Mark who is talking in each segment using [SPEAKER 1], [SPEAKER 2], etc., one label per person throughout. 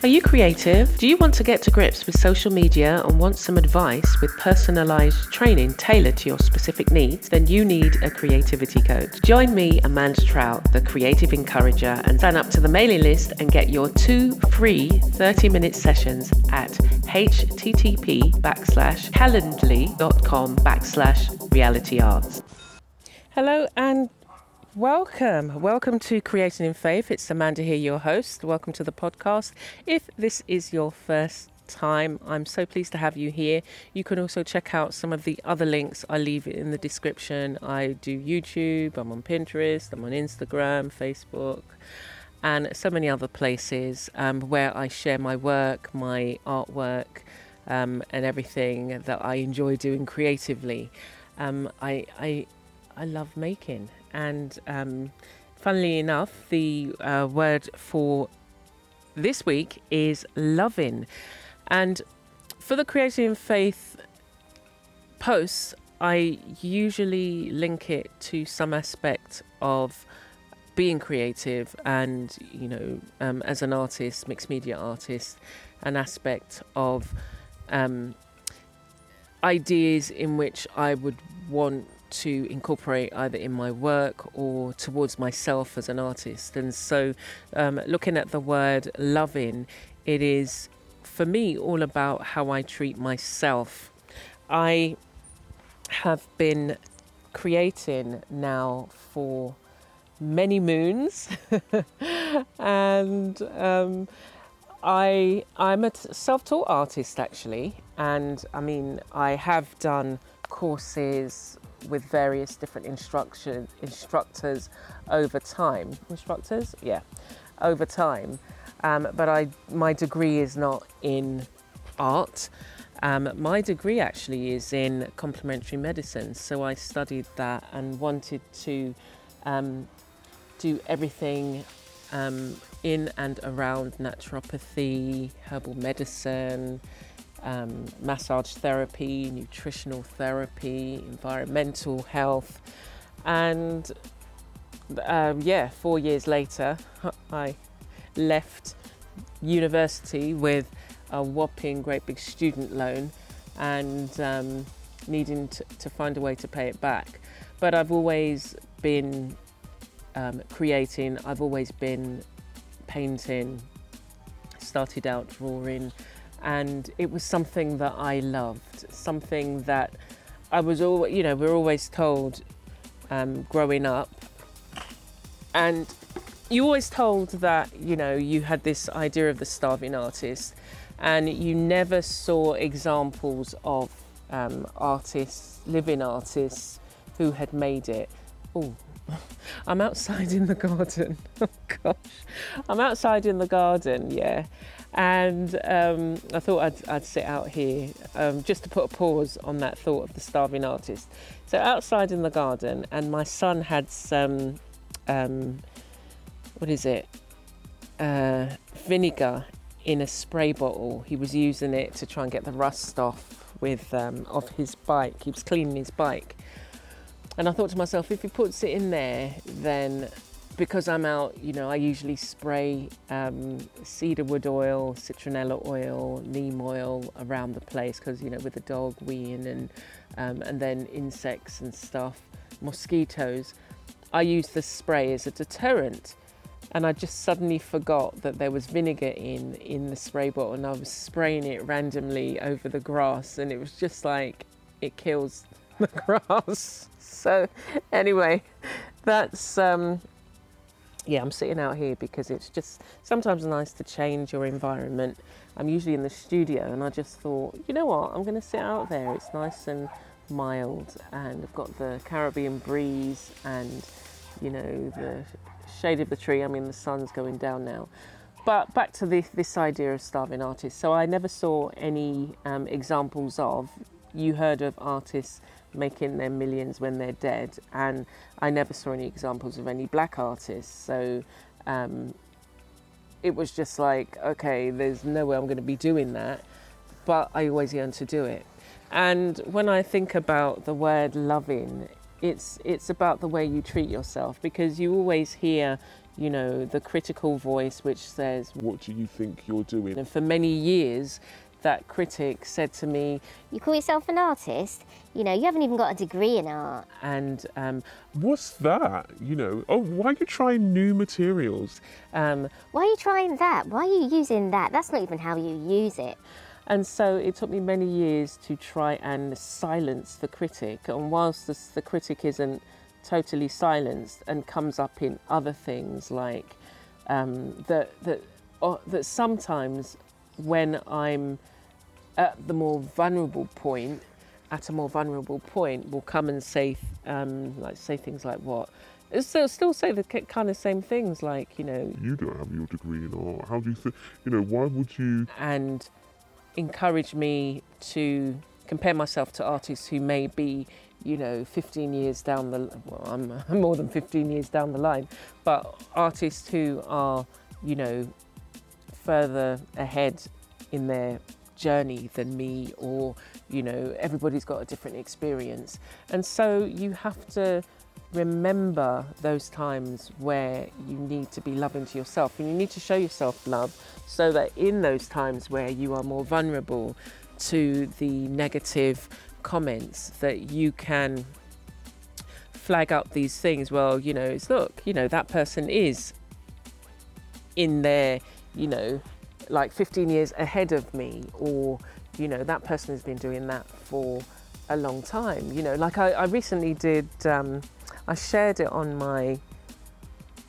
[SPEAKER 1] Are you creative? Do you want to get to grips with social media and want some advice with personalized training tailored to your specific needs? Then you need a creativity coach. Join me, Amanda Trout, the creative encourager, and sign up to the mailing list and get your two free 30 minute sessions at http backslash calendly.com backslash reality arts. Hello and Welcome. Welcome to Creating in Faith. It's Amanda here, your host. Welcome to the podcast. If this is your first time, I'm so pleased to have you here. You can also check out some of the other links I leave in the description. I do YouTube, I'm on Pinterest, I'm on Instagram, Facebook, and so many other places um, where I share my work, my artwork, um, and everything that I enjoy doing creatively. Um, I, I, I love making and um, funnily enough, the uh, word for this week is loving. And for the Creating Faith posts, I usually link it to some aspect of being creative and, you know, um, as an artist, mixed media artist, an aspect of um, ideas in which I would want to incorporate either in my work or towards myself as an artist. And so, um, looking at the word loving, it is for me all about how I treat myself. I have been creating now for many moons, and um, I I'm a self-taught artist actually, and I mean I have done courses with various different instruction instructors over time. Instructors, yeah, over time. Um, but I, my degree is not in art. Um, my degree actually is in complementary medicine, so I studied that and wanted to um, do everything um, in and around naturopathy, herbal medicine, um, massage therapy, nutritional therapy, environmental health, and um, yeah, four years later, I left university with a whopping great big student loan and um, needing to, to, find a way to pay it back. But I've always been um, creating, I've always been painting, started out drawing, and it was something that I loved, something that I was all, you know, we're always told um, growing up, and you always told that you know you had this idea of the starving artist, and you never saw examples of um, artists, living artists, who had made it. Oh, I'm outside in the garden. oh gosh, I'm outside in the garden. Yeah, and um, I thought I'd, I'd, sit out here um, just to put a pause on that thought of the starving artist. So outside in the garden, and my son had some, um, what is it, uh, vinegar in a spray bottle. He was using it to try and get the rust off with um, of his bike. He was cleaning his bike, and I thought to myself, if he puts it in there, then because I'm out, you know, I usually spray um, cedarwood oil, citronella oil, neem oil around the place because, you know, with the dog weeing and, um, and then insects and stuff, mosquitoes, I use the spray as a deterrent. And I just suddenly forgot that there was vinegar in in the spray bottle, and I was spraying it randomly over the grass, and it was just like it kills the grass. So, anyway, that's um, yeah, I'm sitting out here because it's just sometimes nice to change your environment. I'm usually in the studio and I just thought, you know what, I'm going to sit out there. It's nice and mild and I've got the Caribbean breeze and, you know, the shade of the tree. I mean, the sun's going down now. but back to this, this idea of starving artists. So I never saw any um, examples of. You heard of artists making their millions when they're dead, and I never saw any examples of any black artists. So um, it was just like, okay, there's no way I'm going to be doing that, but I always yearn to do it. And when I think about the word loving, it's it's about the way you treat yourself because you always hear, you know, the critical voice which says,
[SPEAKER 2] What do you think you're doing?
[SPEAKER 1] and for many years, that critic said to me,
[SPEAKER 3] You call yourself an artist? You know, you haven't even got a degree in art.
[SPEAKER 1] and um,
[SPEAKER 2] What's that? You know, oh, why are you trying new materials?
[SPEAKER 1] um,
[SPEAKER 3] Why are you trying that? Why are you using that? That's not even how you use it.
[SPEAKER 1] And so it took me many years to try and silence the critic. And whilst the, the critic isn't totally silenced and comes up in other things like um, that, that, or, that sometimes when I'm at the more vulnerable point, at a more vulnerable point, will come and say, um, like say things like what? Still, still say the kind of same things like you know
[SPEAKER 2] You don't have your degree in art. How do you think? You know, why would you?
[SPEAKER 1] and encourage me to compare myself to artists who may be, you know, 15 years down the well, I'm more than 15 years down the line, but artists who are, you know, further ahead in their journey than me or you know everybody's got a different experience. And so you have to remember those times where you need to be loving to yourself and you need to show yourself love so that in those times where you are more vulnerable to the negative comments that you can flag up these things. Well you know it's look you know that person is in their you know like 15 years ahead of me or you know that person has been doing that for a long time you know like i, I recently did um, i shared it on my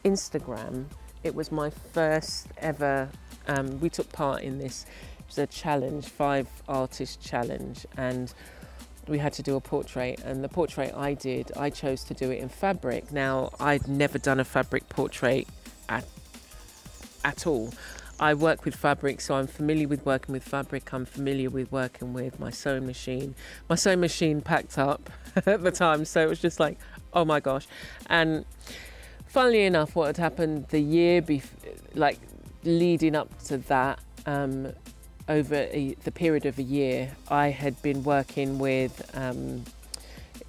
[SPEAKER 1] instagram. It was my first ever um, we took part in this it was a challenge five artist challenge and we had to do a portrait and the portrait i did i chose to do it in fabric. Now i'd never done a fabric portrait at, at all I work with fabric, so I'm familiar with working with fabric. I'm familiar with working with my sewing machine. My sewing machine packed up at the time, so it was just like, oh my gosh. And funnily enough, what had happened the year before, like leading up to that, um, over a, the period of a year, I had been working with um,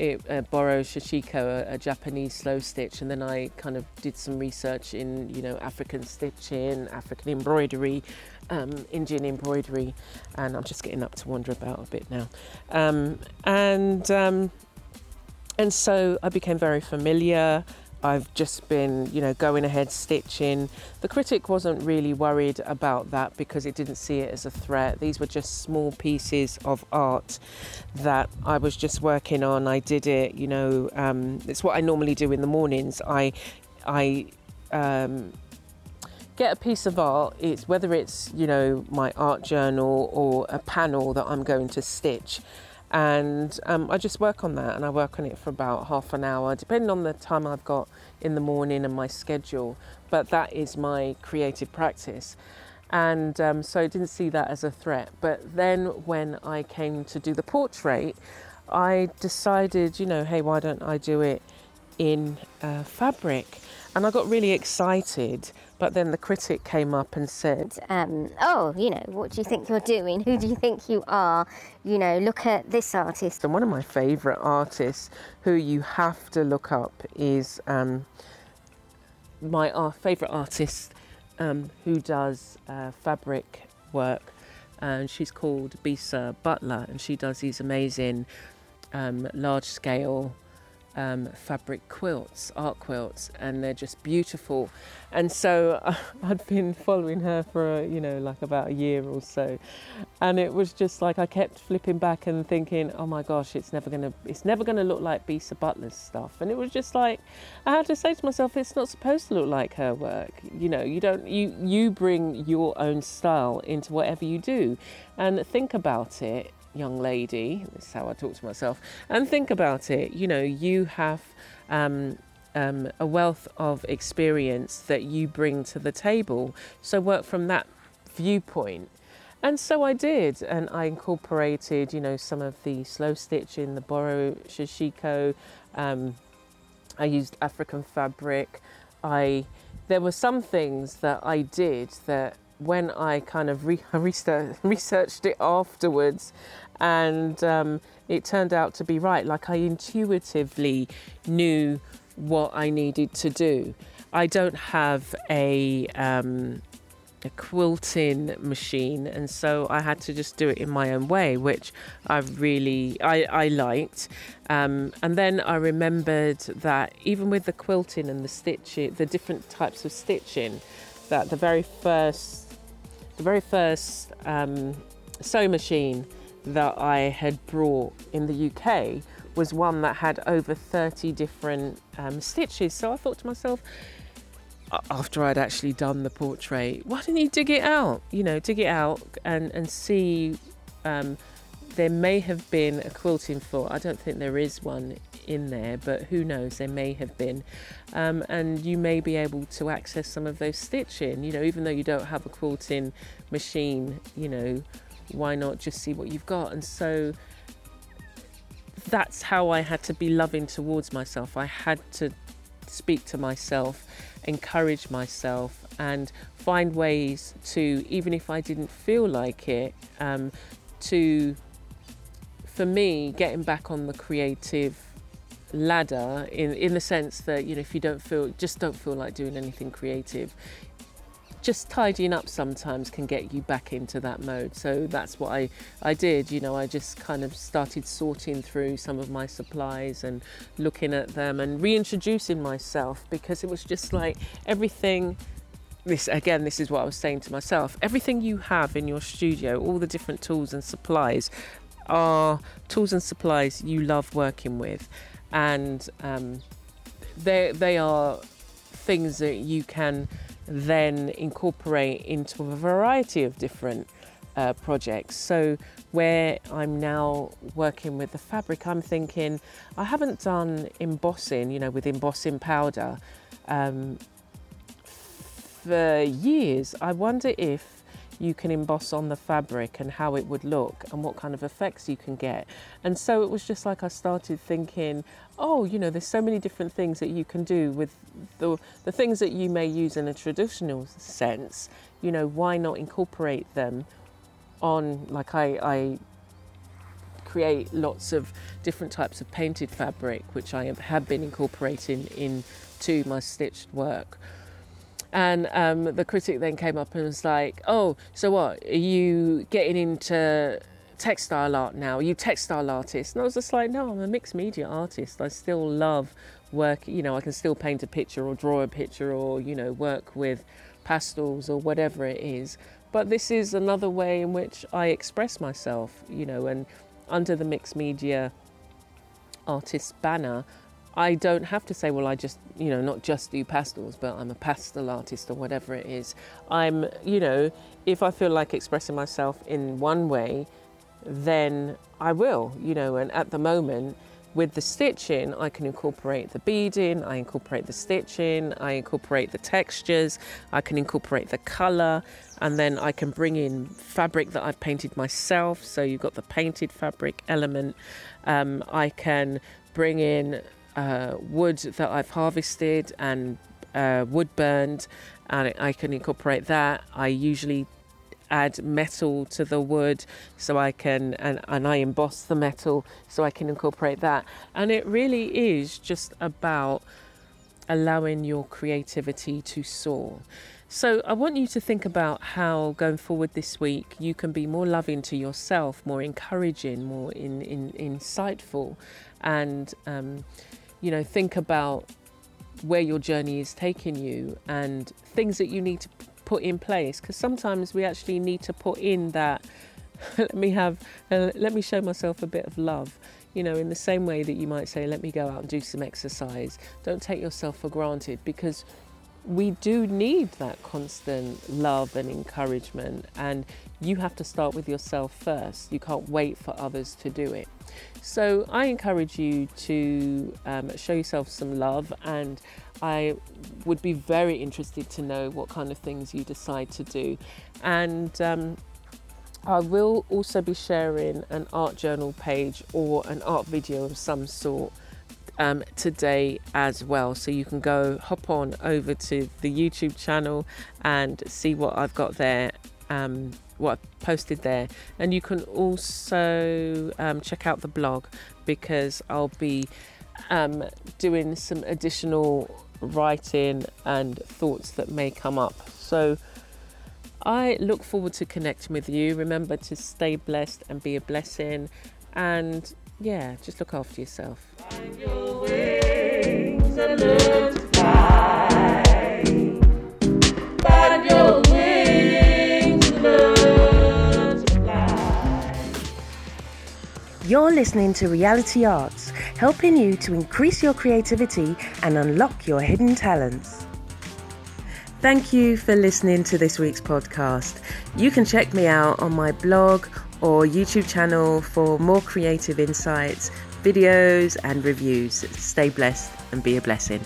[SPEAKER 1] it, uh, Boro Sashiko, a, a Japanese slow stitch, and then I kind of did some research in, you know, African stitching, African embroidery, um, Indian embroidery, and I'm just getting up to wander about a bit now. Um, and um, and so I became very familiar. I've just been, you know, going ahead stitching. The critic wasn't really worried about that because it didn't see it as a threat. These were just small pieces of art that I was just working on. I did it, you know, um, it's what I normally do in the mornings. I, I, um, get a piece of art it's whether it's you know my art journal or a panel that i'm going to stitch and um, i just work on that and i work on it for about half an hour depending on the time i've got in the morning and my schedule. But that is my creative practice. And um, so i didn't see that as a threat. But then when i came to do the portrait i decided you know hey why don't i do it in uh, fabric? And i got really excited but then the critic came up and said,
[SPEAKER 3] Um, oh, you know, what do you think you're doing? Who do you think you are? You know, look at this artist.
[SPEAKER 1] and one of my favourite artists who you have to look up is um, my uh, favourite artist um, who does uh, fabric work. And she's called Bisa Butler, and she does these amazing um, large scale um, fabric quilts, art quilts, and they're just beautiful. And so I'd been following her for, a, you know, like about a year or so, and it was just like I kept flipping back and thinking, oh my gosh, it's never gonna, it's never gonna look like Bisa Butler's stuff. And it was just like I had to say to myself, it's not supposed to look like her work. You know, you don't, you you bring your own style into whatever you do, and think about it young lady, this is how I talk to myself, and think about it. You know, you have um, um, a wealth of experience that you bring to the table. So work from that viewpoint. And so I did, and I incorporated, you know, some of the slow stitching, the Boro Sashiko. Um, I used African fabric. I there were some things that I did that when I kind of re- researched it afterwards, and um, it turned out to be right. Like I intuitively knew what I needed to do. I don't have a um, a quilting machine and so I had to just do it in my own way which I really I, I liked um, and then I remembered that even with the quilting and the stitching the different types of stitching that the very first the very first um, sewing machine that I had brought in the UK was one that had over 30 different um, stitches so I thought to myself after I'd actually done the portrait, why didn't you dig it out? You know, dig it out and, and see. Um, there may have been a quilting foot. I don't think there is one in there, but who knows? There may have been. Um, and you may be able to access some of those stitching. You know, even though you don't have a quilting machine, you know, why not just see what you've got? And so that's how I had to be loving towards myself. I had to speak to myself encourage myself and find ways to, even if I didn't feel like it, um, to, for me, getting back on the creative ladder in in the sense that you know if you don't feel just don't feel like doing anything creative just tidying up sometimes can get you back into that mode. So that's what I, I did. You know, I just kind of started sorting through some of my supplies and looking at them and reintroducing myself because it was just like everything. This again, this is what I was saying to myself. Everything you have in your studio, all the different tools and supplies, are tools and supplies you love working with, and um, they they are things that you can then incorporate into a variety of different uh, projects. So, where I'm now working with the fabric, I'm thinking I haven't done embossing, you know, with embossing powder um, for years. I wonder if you can emboss on the fabric and how it would look and what kind of effects you can get. And so it was just like I started thinking, oh, you know, there's so many different things that you can do with the, the things that you may use in a traditional sense. You know, why not incorporate them on, like I, I create lots of different types of painted fabric, which I have been incorporating into my stitched work. And um, the critic then came up and was like, "Oh, so what? Are you getting into textile art now? Are you textile artist?" And I was just like, "No, I'm a mixed media artist. I still love work. You know, I can still paint a picture or draw a picture or you know work with pastels or whatever it is. But this is another way in which I express myself. You know, and under the mixed media artist banner, I don't have to say, well, I just, you know, not just do pastels, but I'm a pastel artist or whatever it is. I'm, you know, if I feel like expressing myself in one way, then I will, you know, and at the moment, with the stitching, I can incorporate the beading, I incorporate the stitching, I incorporate the textures, I can incorporate the colour, and then I can bring in fabric that I've painted myself. So you've got the painted fabric element. Um, I can bring in uh, wood that I've harvested and uh, wood burned, and I can incorporate that. I usually add metal to the wood so I can and, and I emboss the metal so I can incorporate that and it really is just about allowing your creativity to soar so I want you to think about how going forward this week you can be more loving to yourself more encouraging more in, in insightful and um, you know, think about where your journey is taking you and things that you need to put in place. Because sometimes we actually need to put in that. let me have, uh, let me show myself a bit of love. You know, in the same way that you might say, let me go out and do some exercise. Don't take yourself for granted because we do need that constant love and encouragement, and you have to start with yourself first. You can't wait for others to do it. So, I encourage you to um, show yourself some love, and I would be very interested to know what kind of things you decide to do. And um, I will also be sharing an art journal page or an art video of some sort um, today as well. So you can go hop on over to the YouTube channel and see what I've got there, um, what I've posted there. And you can also um, check out the blog because I'll be um, doing some additional writing and thoughts that may come up. So I look forward to connecting with you. Remember to stay blessed and be a blessing. And yeah, just look after yourself.
[SPEAKER 4] You're listening to Reality Arts, helping you to increase your creativity and unlock your hidden talents. Thank you for listening to this week's podcast. You can check me out on my blog or YouTube channel for more creative insights, videos, and reviews. Stay blessed and be a blessing.